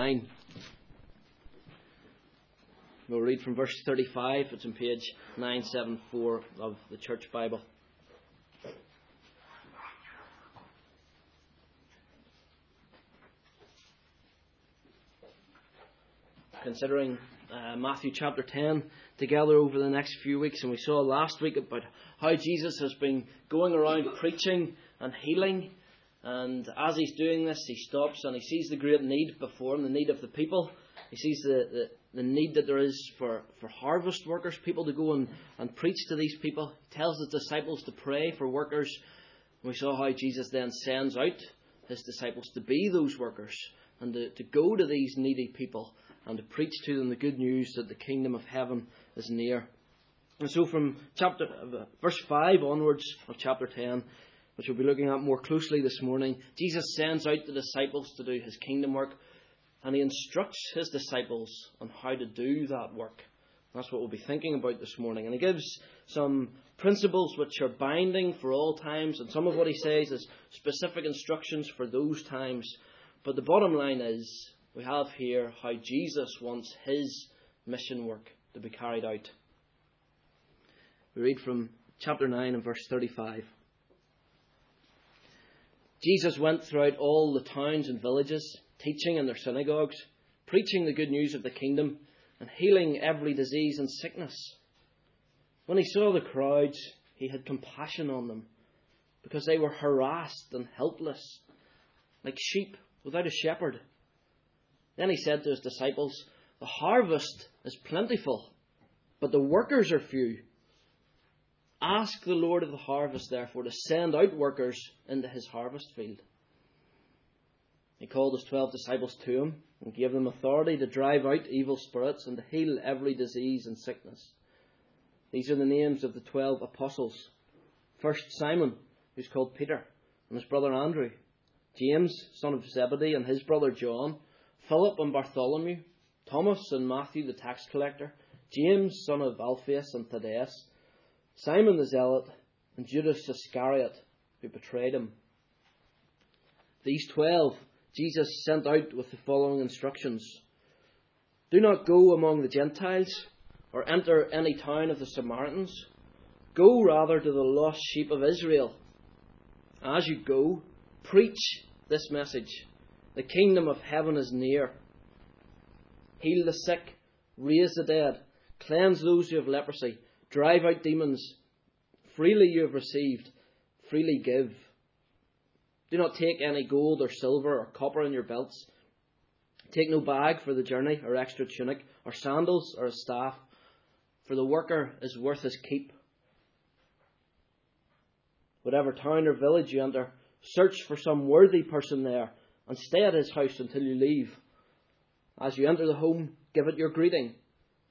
9. We'll read from verse 35. It's on page 974 of the Church Bible. Considering uh, Matthew chapter 10 together over the next few weeks, and we saw last week about how Jesus has been going around preaching and healing. And as he's doing this, he stops and he sees the great need before him, the need of the people. He sees the, the, the need that there is for, for harvest workers, people to go and, and preach to these people. He tells his disciples to pray for workers. We saw how Jesus then sends out his disciples to be those workers and to, to go to these needy people and to preach to them the good news that the kingdom of heaven is near. And so from chapter uh, verse 5 onwards of chapter 10, which we'll be looking at more closely this morning, Jesus sends out the disciples to do his kingdom work and he instructs his disciples on how to do that work. That's what we'll be thinking about this morning. And he gives some principles which are binding for all times, and some of what he says is specific instructions for those times. But the bottom line is we have here how Jesus wants his mission work to be carried out. We read from chapter 9 and verse 35. Jesus went throughout all the towns and villages, teaching in their synagogues, preaching the good news of the kingdom, and healing every disease and sickness. When he saw the crowds, he had compassion on them, because they were harassed and helpless, like sheep without a shepherd. Then he said to his disciples, The harvest is plentiful, but the workers are few. Ask the Lord of the harvest, therefore, to send out workers into his harvest field. He called his twelve disciples to him and gave them authority to drive out evil spirits and to heal every disease and sickness. These are the names of the twelve apostles. First, Simon, who's called Peter, and his brother Andrew. James, son of Zebedee, and his brother John. Philip and Bartholomew. Thomas and Matthew, the tax collector. James, son of Alphaeus and Thaddeus. Simon the Zealot, and Judas Iscariot, who betrayed him. These twelve Jesus sent out with the following instructions Do not go among the Gentiles, or enter any town of the Samaritans. Go rather to the lost sheep of Israel. As you go, preach this message The kingdom of heaven is near. Heal the sick, raise the dead, cleanse those who have leprosy Drive out demons. Freely you have received, freely give. Do not take any gold or silver or copper in your belts. Take no bag for the journey, or extra tunic, or sandals, or a staff, for the worker is worth his keep. Whatever town or village you enter, search for some worthy person there, and stay at his house until you leave. As you enter the home, give it your greeting.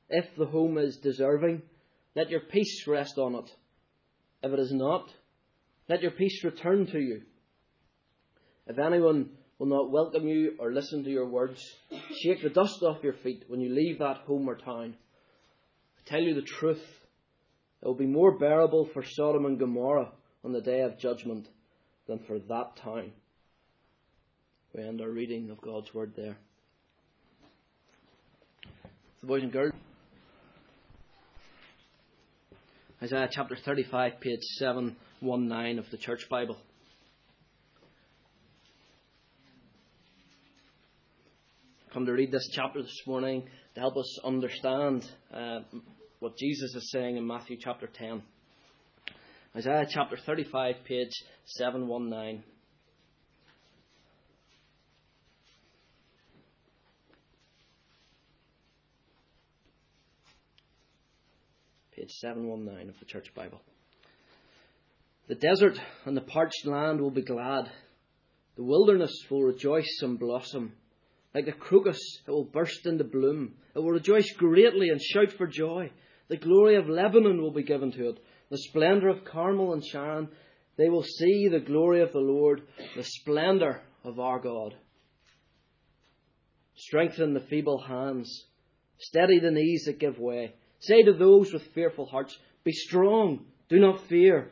If the home is deserving, let your peace rest on it. If it is not, let your peace return to you. If anyone will not welcome you or listen to your words, shake the dust off your feet when you leave that home or town. I tell you the truth, it will be more bearable for Sodom and Gomorrah on the day of judgment than for that town. We end our reading of God's word there. So, boys and girls. Isaiah chapter 35, page 719 of the Church Bible. Come to read this chapter this morning to help us understand uh, what Jesus is saying in Matthew chapter 10. Isaiah chapter 35, page 719. page 719 of the Church Bible. The desert and the parched land will be glad. The wilderness will rejoice and blossom. Like the crocus, it will burst into bloom. It will rejoice greatly and shout for joy. The glory of Lebanon will be given to it. The splendour of Carmel and Sharon. They will see the glory of the Lord, the splendour of our God. Strengthen the feeble hands. Steady the knees that give way. Say to those with fearful hearts, Be strong, do not fear.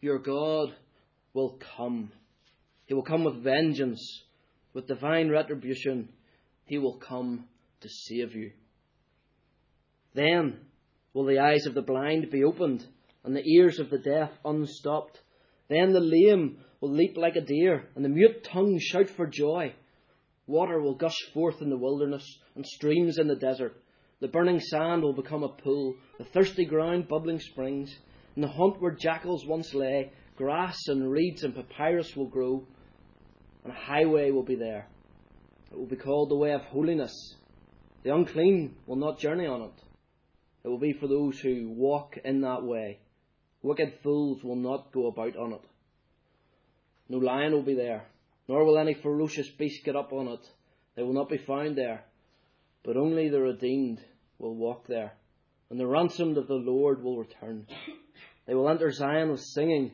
Your God will come. He will come with vengeance, with divine retribution. He will come to save you. Then will the eyes of the blind be opened and the ears of the deaf unstopped. Then the lame will leap like a deer and the mute tongue shout for joy. Water will gush forth in the wilderness and streams in the desert. The burning sand will become a pool, the thirsty ground bubbling springs. In the haunt where jackals once lay, grass and reeds and papyrus will grow, and a highway will be there. It will be called the way of holiness. The unclean will not journey on it. It will be for those who walk in that way. Wicked fools will not go about on it. No lion will be there, nor will any ferocious beast get up on it. They will not be found there, but only the redeemed will walk there, and the ransomed of the Lord will return. They will enter Zion with singing.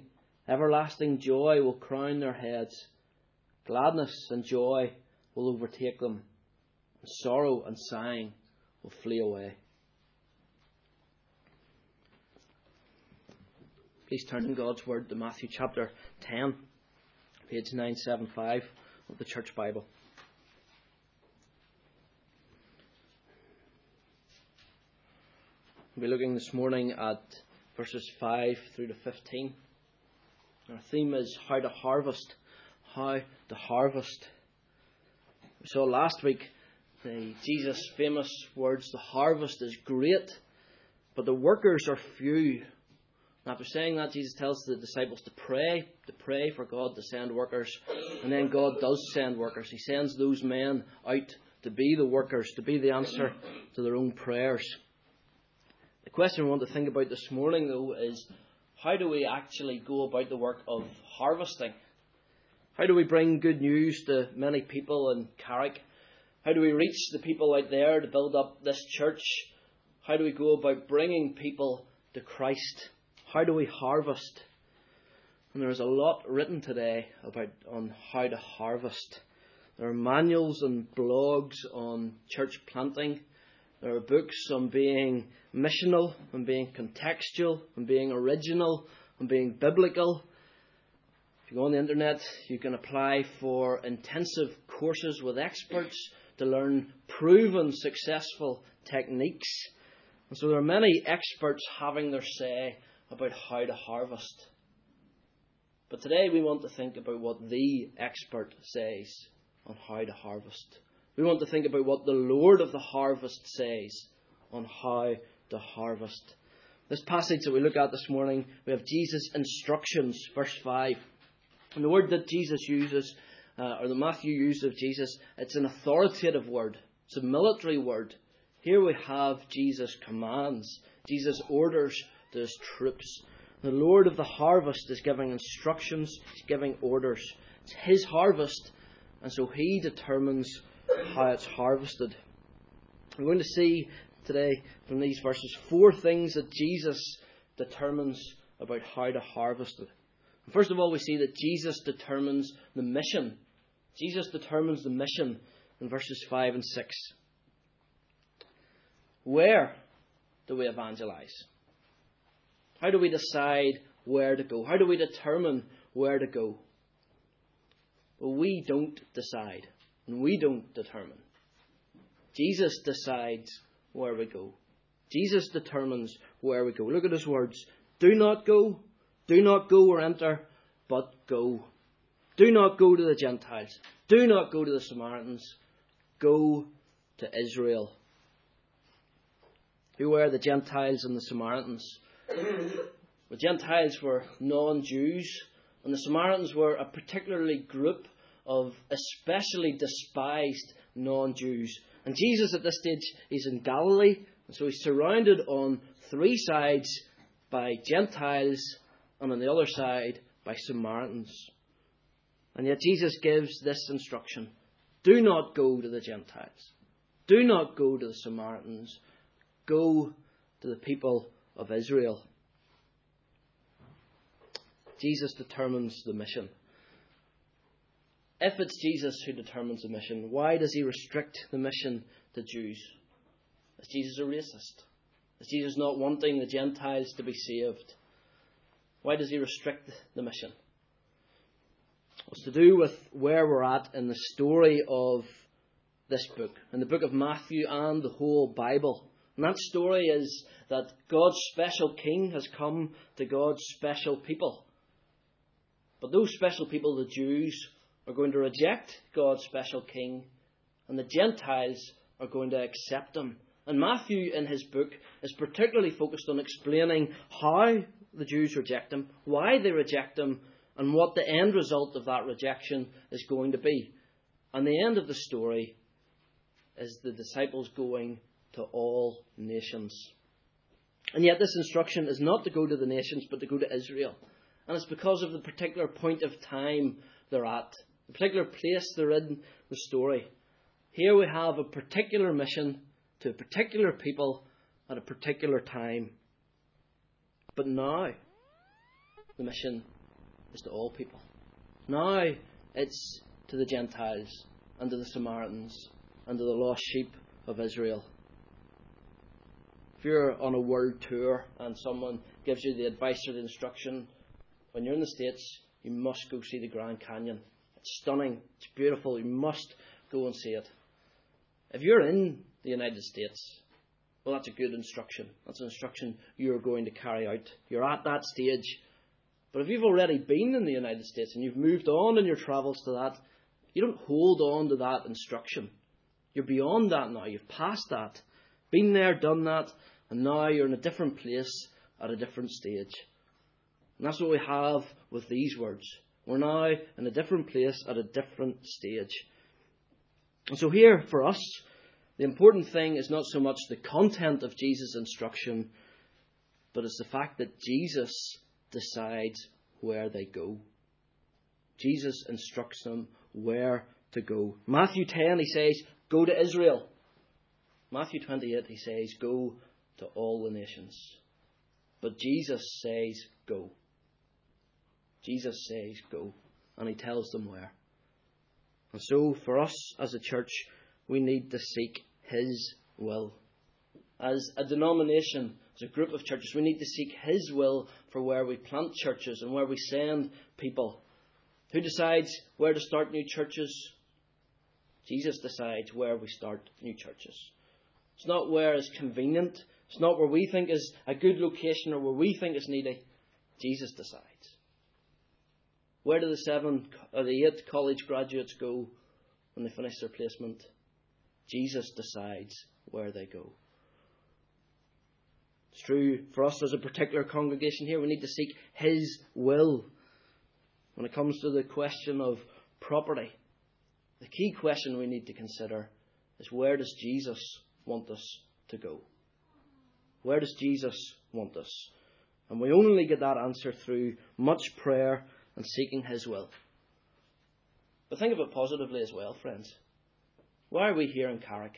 Everlasting joy will crown their heads. Gladness and joy will overtake them, and sorrow and sighing will flee away. Please turn in God's Word to Matthew chapter 10, page 975 of the Church Bible. We'll be looking this morning at verses 5 through to 15. Our theme is how to harvest. How to harvest. We saw last week the Jesus' famous words the harvest is great, but the workers are few. After saying that, Jesus tells the disciples to pray, to pray for God to send workers. And then God does send workers. He sends those men out to be the workers, to be the answer to their own prayers. The question we want to think about this morning, though, is how do we actually go about the work of harvesting? How do we bring good news to many people in Carrick? How do we reach the people out there to build up this church? How do we go about bringing people to Christ? How do we harvest? And there's a lot written today about on how to harvest. There are manuals and blogs on church planting. There are books on being missional, on being contextual, on being original, on being biblical. If you go on the internet, you can apply for intensive courses with experts to learn proven successful techniques. And so there are many experts having their say about how to harvest. But today we want to think about what the expert says on how to harvest. We want to think about what the Lord of the harvest says on how to harvest. This passage that we look at this morning, we have Jesus' instructions, verse 5. And the word that Jesus uses, uh, or the Matthew uses of Jesus, it's an authoritative word. It's a military word. Here we have Jesus' commands, Jesus' orders to his troops. The Lord of the harvest is giving instructions, he's giving orders. It's his harvest, and so he determines how it's harvested. We're going to see today from these verses four things that Jesus determines about how to harvest it. First of all, we see that Jesus determines the mission. Jesus determines the mission in verses 5 and 6. Where do we evangelize? How do we decide where to go? How do we determine where to go? Well, we don't decide and we don't determine. Jesus decides where we go. Jesus determines where we go. Look at his words. Do not go, do not go or enter, but go. Do not go to the Gentiles. Do not go to the Samaritans. Go to Israel. Who were the Gentiles and the Samaritans? The Gentiles were non Jews, and the Samaritans were a particularly group of especially despised non Jews. And Jesus at this stage is in Galilee, and so he's surrounded on three sides by Gentiles, and on the other side by Samaritans. And yet Jesus gives this instruction do not go to the Gentiles, do not go to the Samaritans, go to the people of Israel. Jesus determines the mission. If it's Jesus who determines the mission, why does he restrict the mission to Jews? Is Jesus a racist? Is Jesus not wanting the Gentiles to be saved? Why does he restrict the mission? It's to do with where we're at in the story of this book, in the book of Matthew and the whole Bible. And that story is that God's special king has come to God's special people. But those special people, the Jews, are going to reject God's special king, and the Gentiles are going to accept him. And Matthew, in his book, is particularly focused on explaining how the Jews reject him, why they reject him, and what the end result of that rejection is going to be. And the end of the story is the disciples going to all nations. And yet, this instruction is not to go to the nations, but to go to Israel. And it's because of the particular point of time they're at, particular place they're in the story. Here we have a particular mission to a particular people at a particular time. But now, the mission is to all people. Now, it's to the Gentiles and to the Samaritans and to the lost sheep of Israel. If you're on a world tour and someone gives you the advice or the instruction, when you're in the States, you must go see the Grand Canyon. It's stunning, it's beautiful, you must go and see it. If you're in the United States, well, that's a good instruction. That's an instruction you're going to carry out. You're at that stage. But if you've already been in the United States and you've moved on in your travels to that, you don't hold on to that instruction. You're beyond that now. You've passed that. Been there, done that, and now you're in a different place at a different stage. And that's what we have with these words. We're now in a different place at a different stage. And so, here for us, the important thing is not so much the content of Jesus' instruction, but it's the fact that Jesus decides where they go. Jesus instructs them where to go. Matthew 10, he says, Go to Israel. Matthew 28, he says, Go to all the nations. But Jesus says, Go. Jesus says, Go. And he tells them where. And so, for us as a church, we need to seek his will. As a denomination, as a group of churches, we need to seek his will for where we plant churches and where we send people. Who decides where to start new churches? Jesus decides where we start new churches. It's not where is convenient. It's not where we think is a good location or where we think is needy. Jesus decides. Where do the seven or the eight college graduates go when they finish their placement? Jesus decides where they go. It's true for us as a particular congregation here, we need to seek His will. When it comes to the question of property, the key question we need to consider is where does Jesus want us to go? Where does Jesus want us? And we only get that answer through much prayer and seeking His will. But think of it positively as well, friends. Why are we here in Carrick?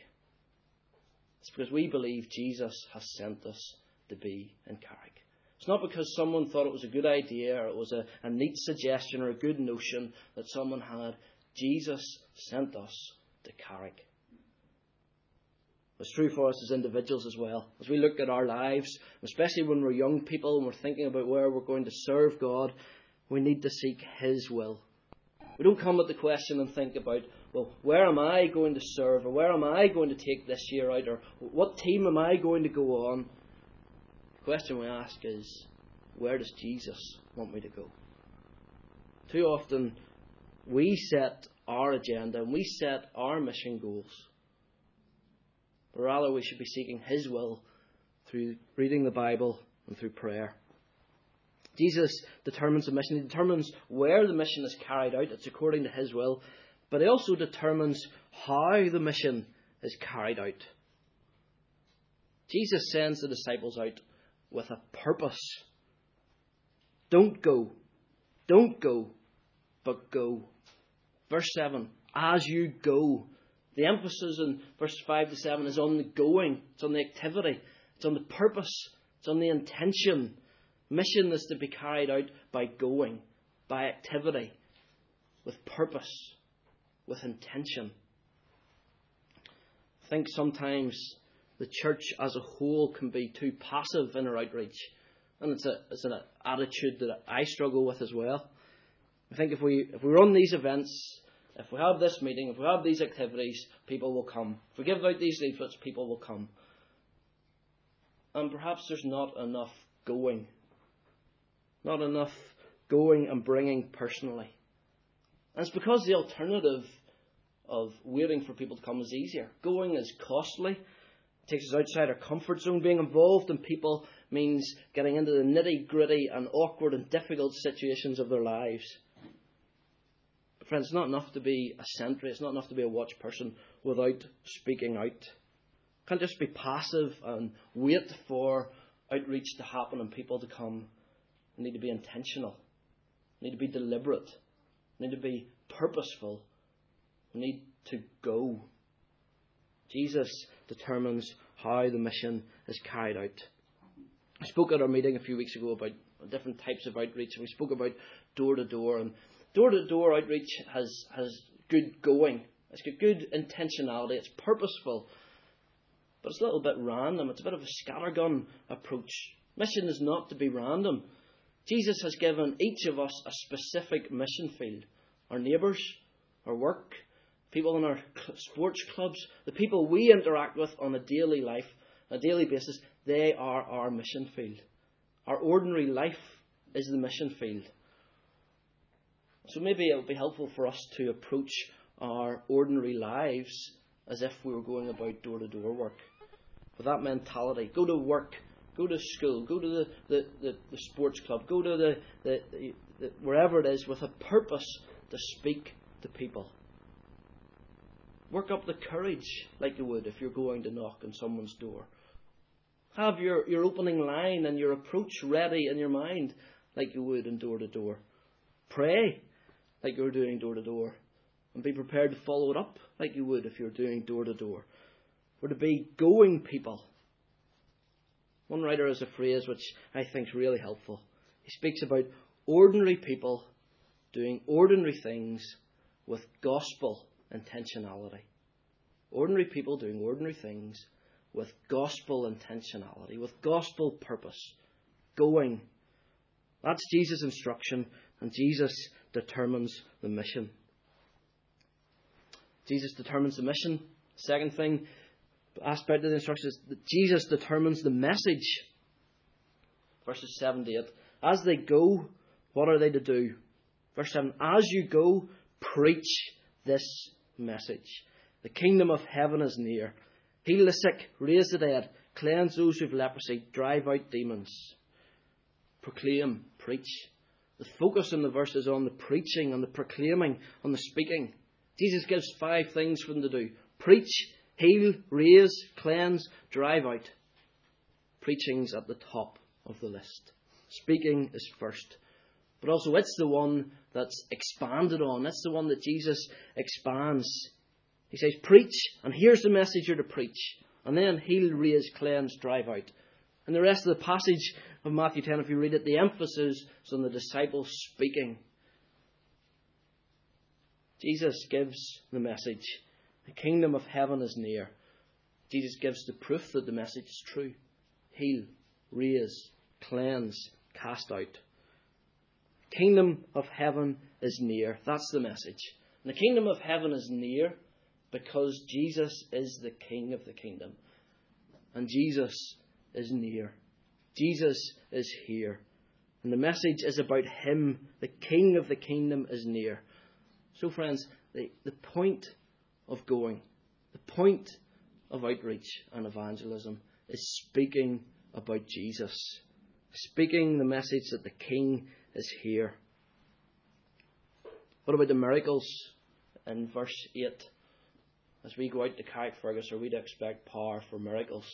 It's because we believe Jesus has sent us to be in Carrick. It's not because someone thought it was a good idea or it was a, a neat suggestion or a good notion that someone had. Jesus sent us to Carrick. It's true for us as individuals as well. As we look at our lives, especially when we're young people and we're thinking about where we're going to serve God, we need to seek His will. We don't come at the question and think about, well, where am I going to serve, or where am I going to take this year out, or what team am I going to go on? The question we ask is, where does Jesus want me to go? Too often, we set our agenda and we set our mission goals. But rather, we should be seeking His will through reading the Bible and through prayer. Jesus determines the mission. He determines where the mission is carried out. It's according to His will but he also determines how the mission is carried out. Jesus sends the disciples out with a purpose. Don't go. Don't go, but go. Verse 7 As you go. The emphasis in verse 5 to 7 is on the going, it's on the activity, it's on the purpose, it's on the intention. Mission is to be carried out by going, by activity, with purpose with intention. I think sometimes the church as a whole can be too passive in our outreach. And it's, a, it's an attitude that I struggle with as well. I think if we, if we run these events if we have this meeting, if we have these activities, people will come. If we give out these leaflets, people will come. And perhaps there's not enough going. Not enough going and bringing personally. And it's because the alternative of waiting for people to come is easier. Going is costly. It takes us outside our comfort zone. Being involved in people means getting into the nitty gritty and awkward and difficult situations of their lives. But friends, it's not enough to be a sentry, it's not enough to be a watch person without speaking out. Can't just be passive and wait for outreach to happen and people to come. Need to be intentional. Need to be deliberate. Need to be purposeful. We need to go. Jesus determines how the mission is carried out. I spoke at our meeting a few weeks ago about different types of outreach, and we spoke about door to door. And door to door outreach has, has good going, it's got good intentionality, it's purposeful, but it's a little bit random. It's a bit of a scattergun approach. Mission is not to be random. Jesus has given each of us a specific mission field our neighbours, our work, people in our sports clubs, the people we interact with on a daily life, a daily basis, they are our mission field. Our ordinary life is the mission field. So maybe it would be helpful for us to approach our ordinary lives as if we were going about door to door work with that mentality. Go to work, go to school, go to the, the, the, the sports club, go to the, the, the, wherever it is with a purpose to speak to people. Work up the courage like you would if you're going to knock on someone's door. Have your, your opening line and your approach ready in your mind like you would in door to door. Pray like you're doing door to door. And be prepared to follow it up like you would if you're doing door to door. We're to be going people. One writer has a phrase which I think is really helpful. He speaks about ordinary people doing ordinary things with gospel intentionality. Ordinary people doing ordinary things with gospel intentionality, with gospel purpose. Going. That's Jesus' instruction, and Jesus determines the mission. Jesus determines the mission. Second thing, aspect of the instructions that Jesus determines the message. Verses 7 to 8. As they go, what are they to do? Verse 7 As you go, preach this message. The kingdom of heaven is near. Heal the sick, raise the dead, cleanse those have leprosy, drive out demons. Proclaim, preach. The focus in the verse is on the preaching, on the proclaiming, on the speaking. Jesus gives five things for them to do preach, heal, raise, cleanse, drive out. Preaching's at the top of the list. Speaking is first. But also, it's the one that's expanded on. It's the one that Jesus expands. He says, Preach, and here's the message you're to preach. And then heal, raise, cleanse, drive out. And the rest of the passage of Matthew 10, if you read it, the emphasis is on the disciples speaking. Jesus gives the message the kingdom of heaven is near. Jesus gives the proof that the message is true. Heal, raise, cleanse, cast out. Kingdom of heaven is near. That's the message. And the kingdom of heaven is near because Jesus is the king of the kingdom. And Jesus is near. Jesus is here. And the message is about him. The king of the kingdom is near. So, friends, the, the point of going. The point of outreach and evangelism is speaking about Jesus, speaking the message that the King is here. What about the miracles in verse 8? As we go out to Carrickfergus, are we to expect power for miracles?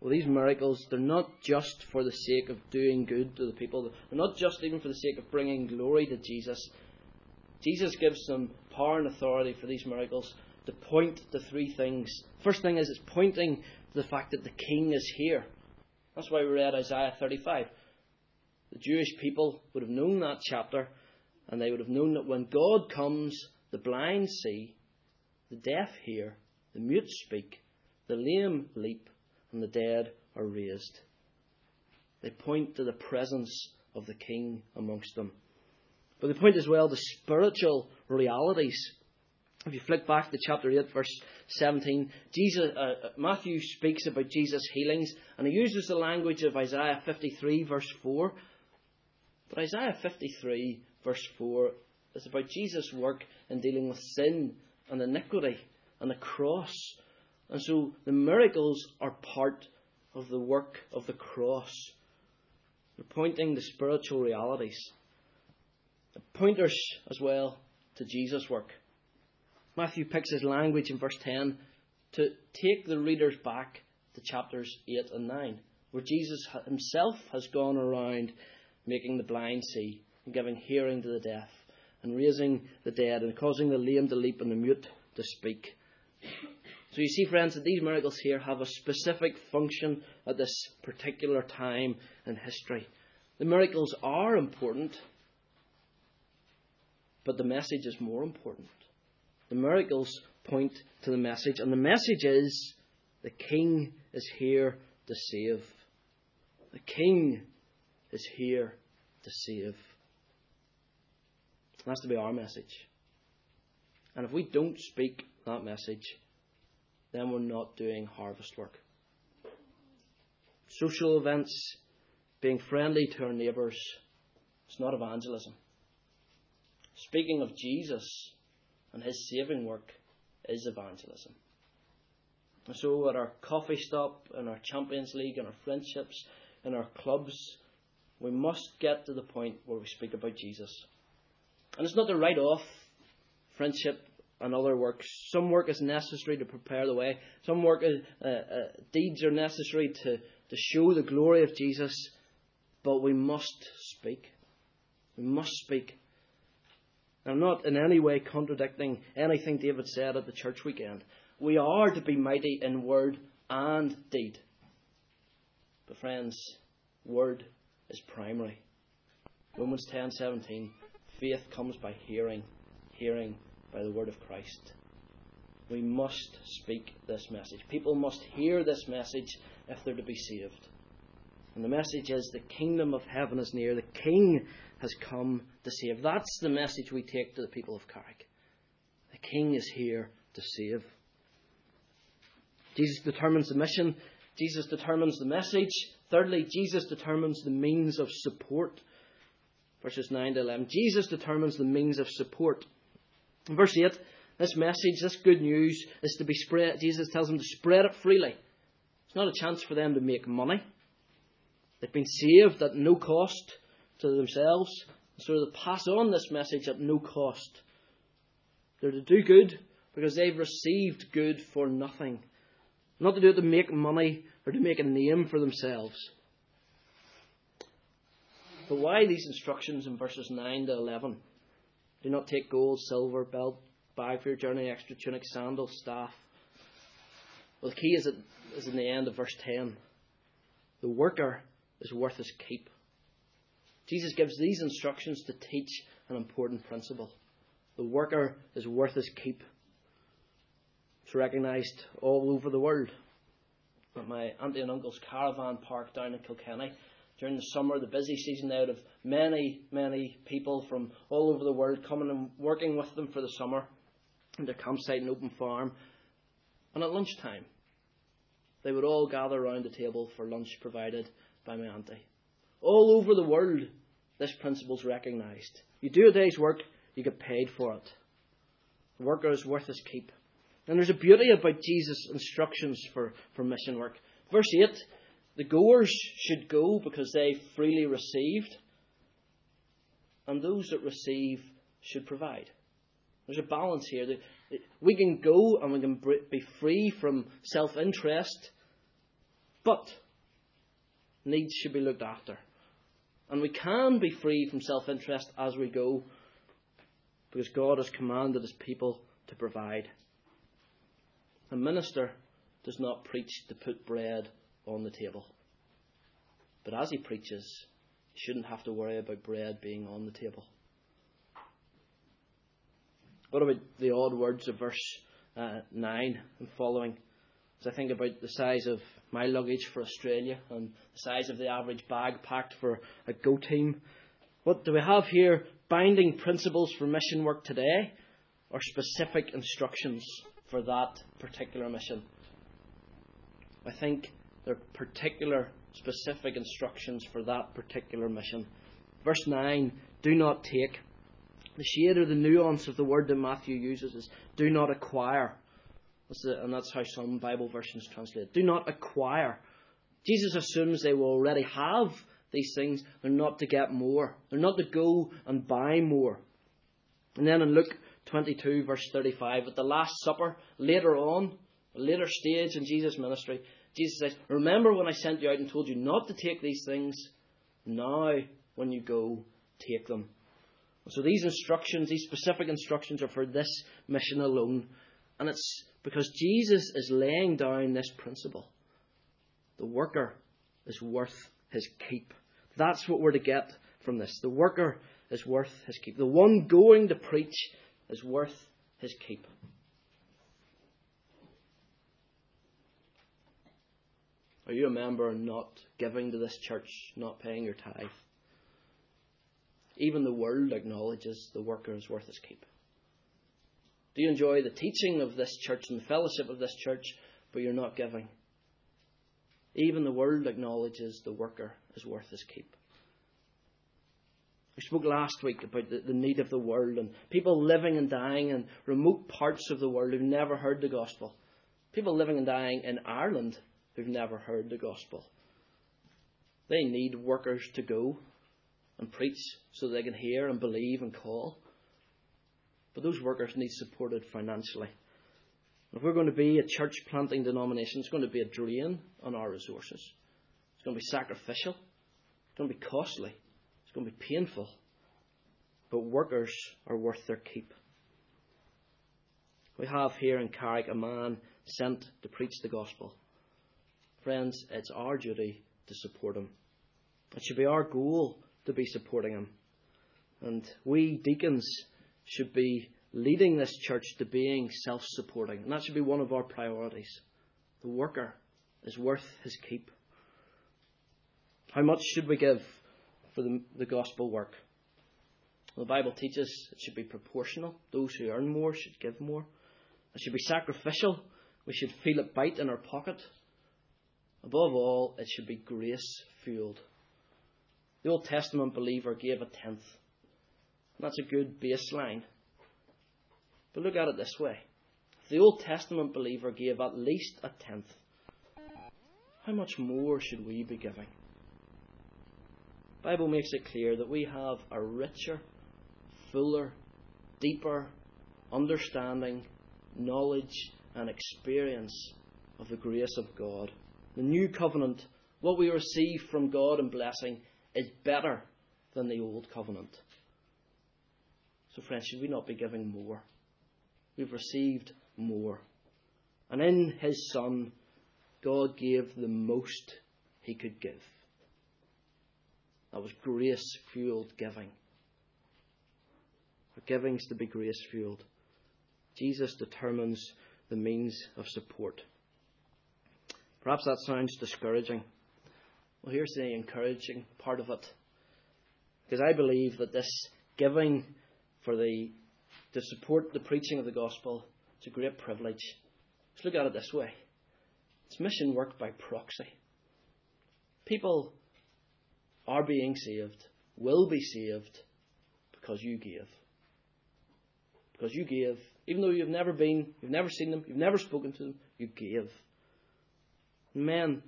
Well, these miracles, they're not just for the sake of doing good to the people. They're not just even for the sake of bringing glory to Jesus. Jesus gives them power and authority for these miracles to point to three things. First thing is it's pointing to the fact that the king is here. That's why we read Isaiah 35. The Jewish people would have known that chapter, and they would have known that when God comes, the blind see, the deaf hear, the mute speak, the lame leap, and the dead are raised. They point to the presence of the king amongst them. But the point as well, the spiritual realities. If you flick back to chapter 8, verse 17, Jesus, uh, uh, Matthew speaks about Jesus' healings, and he uses the language of Isaiah 53, verse 4. But Isaiah 53, verse 4, is about Jesus' work in dealing with sin and iniquity and the cross. And so the miracles are part of the work of the cross. They're pointing to spiritual realities. Pointers as well to Jesus' work. Matthew picks his language in verse 10 to take the readers back to chapters 8 and 9, where Jesus himself has gone around making the blind see and giving hearing to the deaf and raising the dead and causing the lame to leap and the mute to speak. So you see, friends, that these miracles here have a specific function at this particular time in history. The miracles are important, but the message is more important. The miracles point to the message, and the message is the King is here to save. The King is here to save. That's to be our message. And if we don't speak that message, then we're not doing harvest work. Social events, being friendly to our neighbours, it's not evangelism. Speaking of Jesus and his saving work is evangelism. And so at our coffee stop, in our Champions League, in our friendships, in our clubs, we must get to the point where we speak about Jesus. And it's not to write off friendship and other works. Some work is necessary to prepare the way. Some work, is, uh, uh, deeds are necessary to, to show the glory of Jesus. But we must speak. We must speak. I'm not in any way contradicting anything David said at the church weekend. We are to be mighty in word and deed. But friends, word is primary. Romans 10:17 Faith comes by hearing, hearing by the word of Christ. We must speak this message. People must hear this message if they're to be saved. And the message is the kingdom of heaven is near. The king has come to save. That's the message we take to the people of Carrick. The king is here to save. Jesus determines the mission. Jesus determines the message. Thirdly, Jesus determines the means of support. Verses 9 to 11. Jesus determines the means of support. In verse 8, this message, this good news, is to be spread. Jesus tells them to spread it freely. It's not a chance for them to make money. They've been saved at no cost to themselves, so they pass on this message at no cost. They're to do good because they've received good for nothing. Not to do it to make money or to make a name for themselves. But why these instructions in verses 9 to 11? Do not take gold, silver, belt, bag for your journey, extra tunic, sandals, staff. Well, the key is in the end of verse 10. The worker is worth his keep. Jesus gives these instructions to teach an important principle. The worker is worth his keep. It's recognised all over the world. At my auntie and uncle's caravan park down in Kilkenny, during the summer, the busy season out of many, many people from all over the world coming and working with them for the summer in their campsite and open farm. And at lunchtime, they would all gather around the table for lunch provided by my auntie. All over the world, this principle is recognised. You do a day's work, you get paid for it. The worker is worth his keep. And there's a beauty about Jesus' instructions for, for mission work. Verse 8 the goers should go because they freely received, and those that receive should provide. There's a balance here. We can go and we can be free from self interest, but needs should be looked after. And we can be free from self interest as we go because God has commanded his people to provide. A minister does not preach to put bread on the table. But as he preaches, he shouldn't have to worry about bread being on the table. What about the odd words of verse uh, 9 and following? As I think about the size of my luggage for Australia and the size of the average bag packed for a go team, what do we have here? binding principles for mission work today or specific instructions for that particular mission? I think they're particular, specific instructions for that particular mission. Verse 9 do not take. The shade or the nuance of the word that Matthew uses is do not acquire. and that's how some Bible versions translate it. Do not acquire. Jesus assumes they will already have these things. They're not to get more. They're not to go and buy more. And then in Luke 22, verse 35, at the Last Supper, later on, a later stage in Jesus' ministry, Jesus says, Remember when I sent you out and told you not to take these things? Now, when you go, take them. So these instructions, these specific instructions, are for this mission alone. And it's because Jesus is laying down this principle. The worker is worth his keep. That's what we're to get from this. The worker is worth his keep. The one going to preach is worth his keep. Are you a member not giving to this church, not paying your tithe? Even the world acknowledges the worker is worth his keep. Do you enjoy the teaching of this church and the fellowship of this church, but you're not giving? Even the world acknowledges the worker is worth his keep. We spoke last week about the, the, need of the world and people living and dying in remote parts of the world who've never heard the gospel. People living and dying in Ireland who've never heard the gospel. They need workers to go and preach so they can hear and believe and call. But those workers need supported financially. If we're going to be a church planting denomination, it's going to be a drain on our resources. It's going to be sacrificial. It's going to be costly. It's going to be painful. But workers are worth their keep. We have here in Carrick a man sent to preach the gospel. Friends, it's our duty to support him. It should be our goal to be supporting him. And we deacons should be leading this church to being self supporting. And that should be one of our priorities. The worker is worth his keep. How much should we give for the, the gospel work? Well, the Bible teaches it should be proportional. Those who earn more should give more. It should be sacrificial. We should feel it bite in our pocket. Above all, it should be grace fueled. The Old Testament believer gave a tenth. That's a good baseline. But look at it this way. If the Old Testament believer gave at least a tenth, how much more should we be giving? The Bible makes it clear that we have a richer, fuller, deeper understanding, knowledge, and experience of the grace of God. The new covenant, what we receive from God in blessing, is better than the old covenant. So, friends, should we not be giving more? We've received more. And in His Son, God gave the most He could give. That was grace fueled giving. For giving's to be grace fueled. Jesus determines the means of support. Perhaps that sounds discouraging. Well, here's the encouraging part of it. Because I believe that this giving for the to support the preaching of the gospel is a great privilege. Let's look at it this way. It's mission work by proxy. People are being saved, will be saved, because you gave. Because you gave. Even though you've never been, you've never seen them, you've never spoken to them, you gave. Men,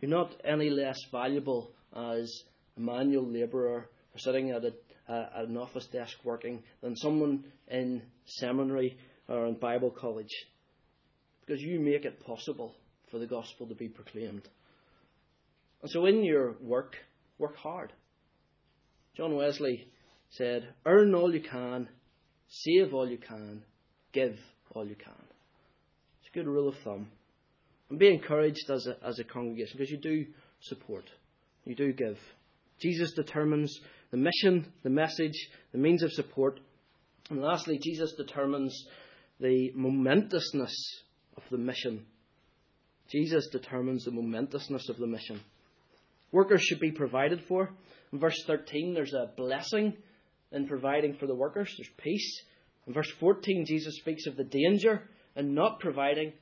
you're not any less valuable as a manual labourer or sitting at, a, uh, at an office desk working than someone in seminary or in Bible college. Because you make it possible for the gospel to be proclaimed. And so in your work, work hard. John Wesley said, Earn all you can, save all you can, give all you can. It's a good rule of thumb. And be encouraged as a, as a congregation because you do support, you do give. Jesus determines the mission, the message, the means of support. And lastly, Jesus determines the momentousness of the mission. Jesus determines the momentousness of the mission. Workers should be provided for. In verse 13, there's a blessing in providing for the workers. There's peace. In verse 14, Jesus speaks of the danger in not providing.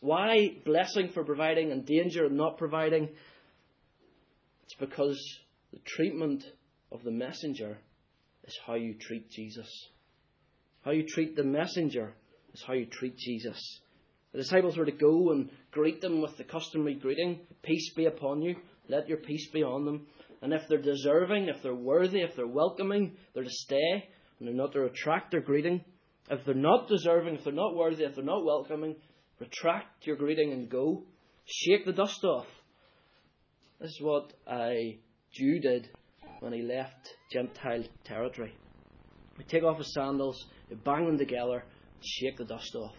Why blessing for providing and danger in not providing? It's because the treatment of the messenger is how you treat Jesus. How you treat the messenger is how you treat Jesus. The disciples were to go and greet them with the customary greeting Peace be upon you, let your peace be on them. And if they're deserving, if they're worthy, if they're welcoming, they're to stay and they're not to retract their greeting. If they're not deserving, if they're not worthy, if they're not welcoming, retract your greeting and go. Shake the dust off. This is what a Jew did when he left Gentile territory. He take off his sandals, he bang them together, shake the dust off.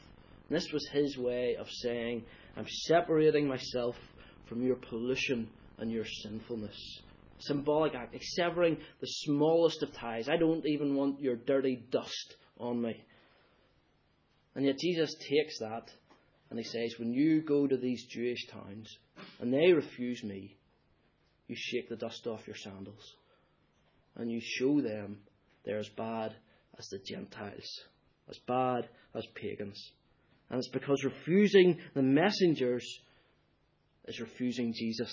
And this was his way of saying, I'm separating myself from your pollution and your sinfulness. Symbolic act, severing the smallest of ties. I don't even want your dirty dust on me. And yet Jesus takes that and he says, When you go to these Jewish towns and they refuse me, you shake the dust off your sandals and you show them they're as bad as the Gentiles, as bad as pagans. And it's because refusing the messengers is refusing Jesus.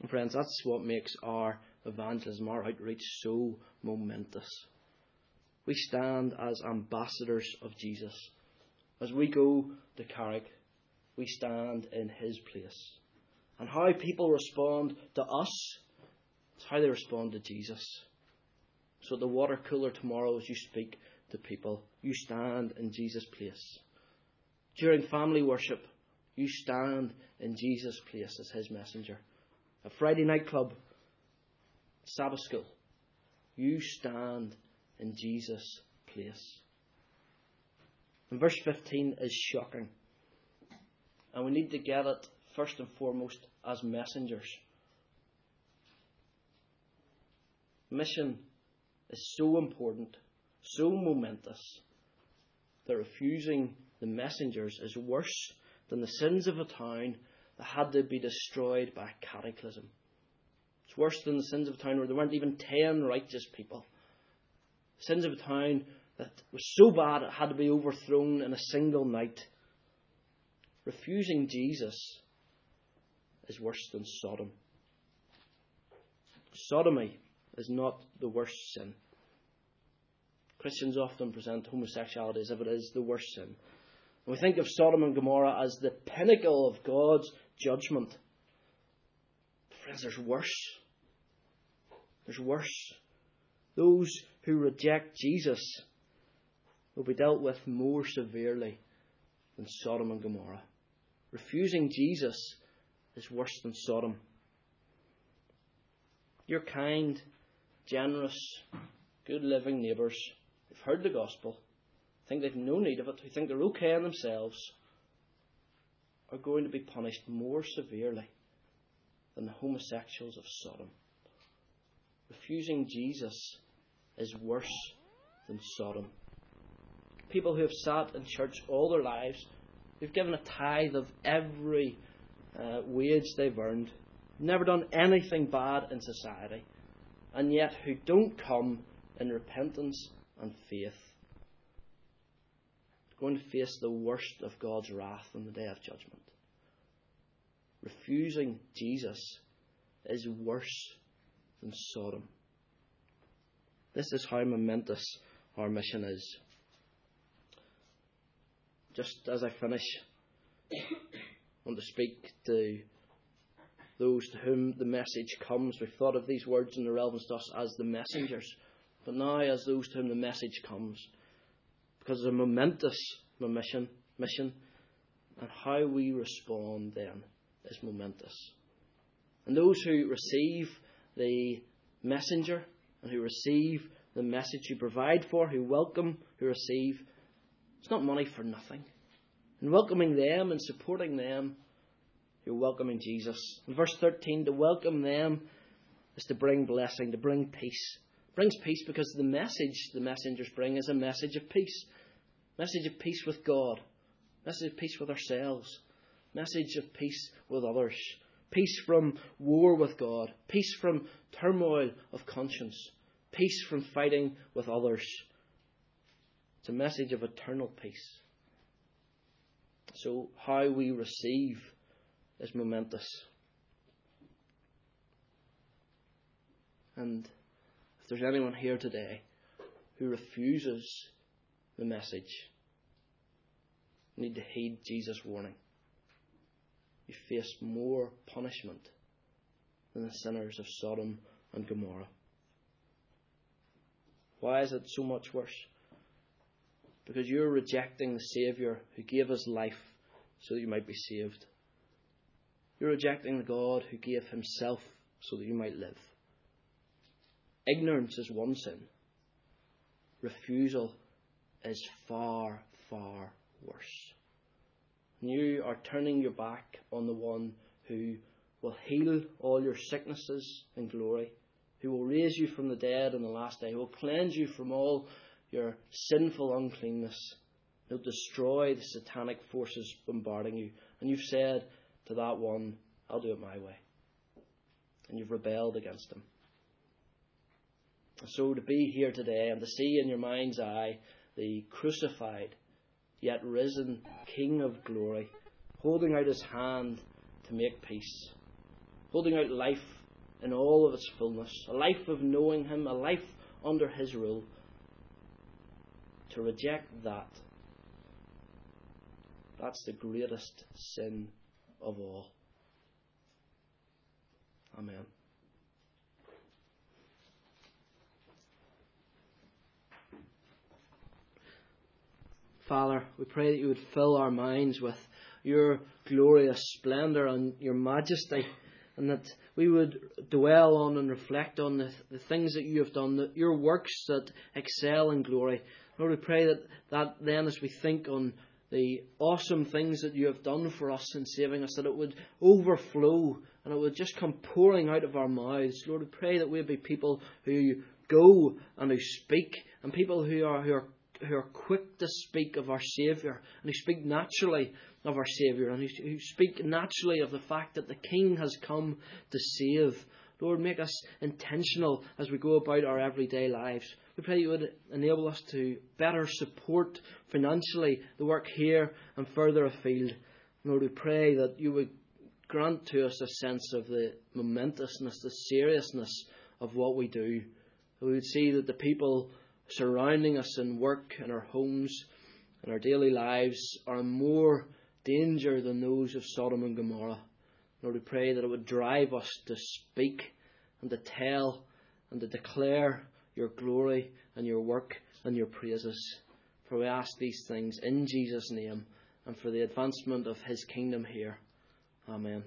And friends, that's what makes our evangelism, our outreach so momentous. We stand as ambassadors of Jesus. As we go to Carrick, we stand in His place. And how people respond to us is how they respond to Jesus. So at the water cooler tomorrow, as you speak to people, you stand in Jesus' place. During family worship, you stand in Jesus' place as His messenger. A Friday night club, Sabbath school, you stand in Jesus' place. And verse 15 is shocking. And we need to get it first and foremost as messengers. Mission is so important, so momentous, that refusing the messengers is worse than the sins of a town that had to be destroyed by a cataclysm. It's worse than the sins of a town where there weren't even ten righteous people. Sins of a town that was so bad it had to be overthrown in a single night. Refusing Jesus is worse than Sodom. Sodomy is not the worst sin. Christians often present homosexuality as if it is the worst sin. We think of Sodom and Gomorrah as the pinnacle of God's judgment. Friends, there's worse. There's worse. Those who reject Jesus will be dealt with more severely than Sodom and Gomorrah. Refusing Jesus is worse than Sodom. Your kind, generous, good living neighbours who've heard the gospel, think they've no need of it, who think they're okay in themselves, are going to be punished more severely than the homosexuals of Sodom. Refusing Jesus is worse than Sodom. People who have sat in church all their lives, who've given a tithe of every uh, wage they've earned, never done anything bad in society, and yet who don't come in repentance and faith, going to face the worst of God's wrath on the day of judgment. Refusing Jesus is worse than Sodom. This is how momentous our mission is. Just as I finish, I want to speak to those to whom the message comes. We've thought of these words in the relevance to us as the messengers, but now as those to whom the message comes. Because it's a momentous mission, mission, and how we respond then is momentous. And those who receive the messenger and who receive the message you provide for, who welcome, who receive, it's not money for nothing. And welcoming them and supporting them, you're welcoming Jesus. In verse 13, to welcome them is to bring blessing, to bring peace. It brings peace because the message the messengers bring is a message of peace. Message of peace with God. Message of peace with ourselves. Message of peace with others. peace from war with God, peace from turmoil of conscience, peace from fighting with others. It's a message of eternal peace. So, how we receive is momentous. And if there's anyone here today who refuses the message, you need to heed Jesus' warning. You face more punishment than the sinners of Sodom and Gomorrah. Why is it so much worse? Because you're rejecting the Saviour who gave us life so that you might be saved. You're rejecting the God who gave Himself so that you might live. Ignorance is one sin. Refusal is far, far worse. You are turning your back on the one who will heal all your sicknesses in glory, who will raise you from the dead on the last day, who will cleanse you from all your sinful uncleanness. He'll destroy the satanic forces bombarding you. And you've said to that one, I'll do it my way. And you've rebelled against him. So to be here today and to see in your mind's eye the crucified yet risen King of glory, holding out his hand to make peace, holding out life in all of its fullness, a life of knowing him, a life under his rule. To reject that, that's the greatest sin of all. Amen. Father, we pray that you would fill our minds with your glorious splendour and your majesty, and that we would dwell on and reflect on the, the things that you have done, the, your works that excel in glory. Lord, we pray that, that then as we think on the awesome things that you have done for us in saving us, that it would overflow and it would just come pouring out of our mouths. Lord, we pray that we'd be people who go and who speak, and people who are, who are who are quick to speak of our Saviour and who speak naturally of our Saviour and who, speak naturally of the fact that the King has come to save. Lord, make us intentional as we go about our everyday lives. We pray you would enable us to better support financially the work here and further afield. Lord, we pray that you would grant to us a sense of the momentousness, the seriousness of what we do. We would see that the people surrounding us in work, in our homes, in our daily lives are more danger than those of Sodom and Gomorrah. Lord, we pray that it would drive us to speak and to tell and to declare your glory and your work and your praises. For we ask these things in Jesus' name and for the advancement of his kingdom here. Amen.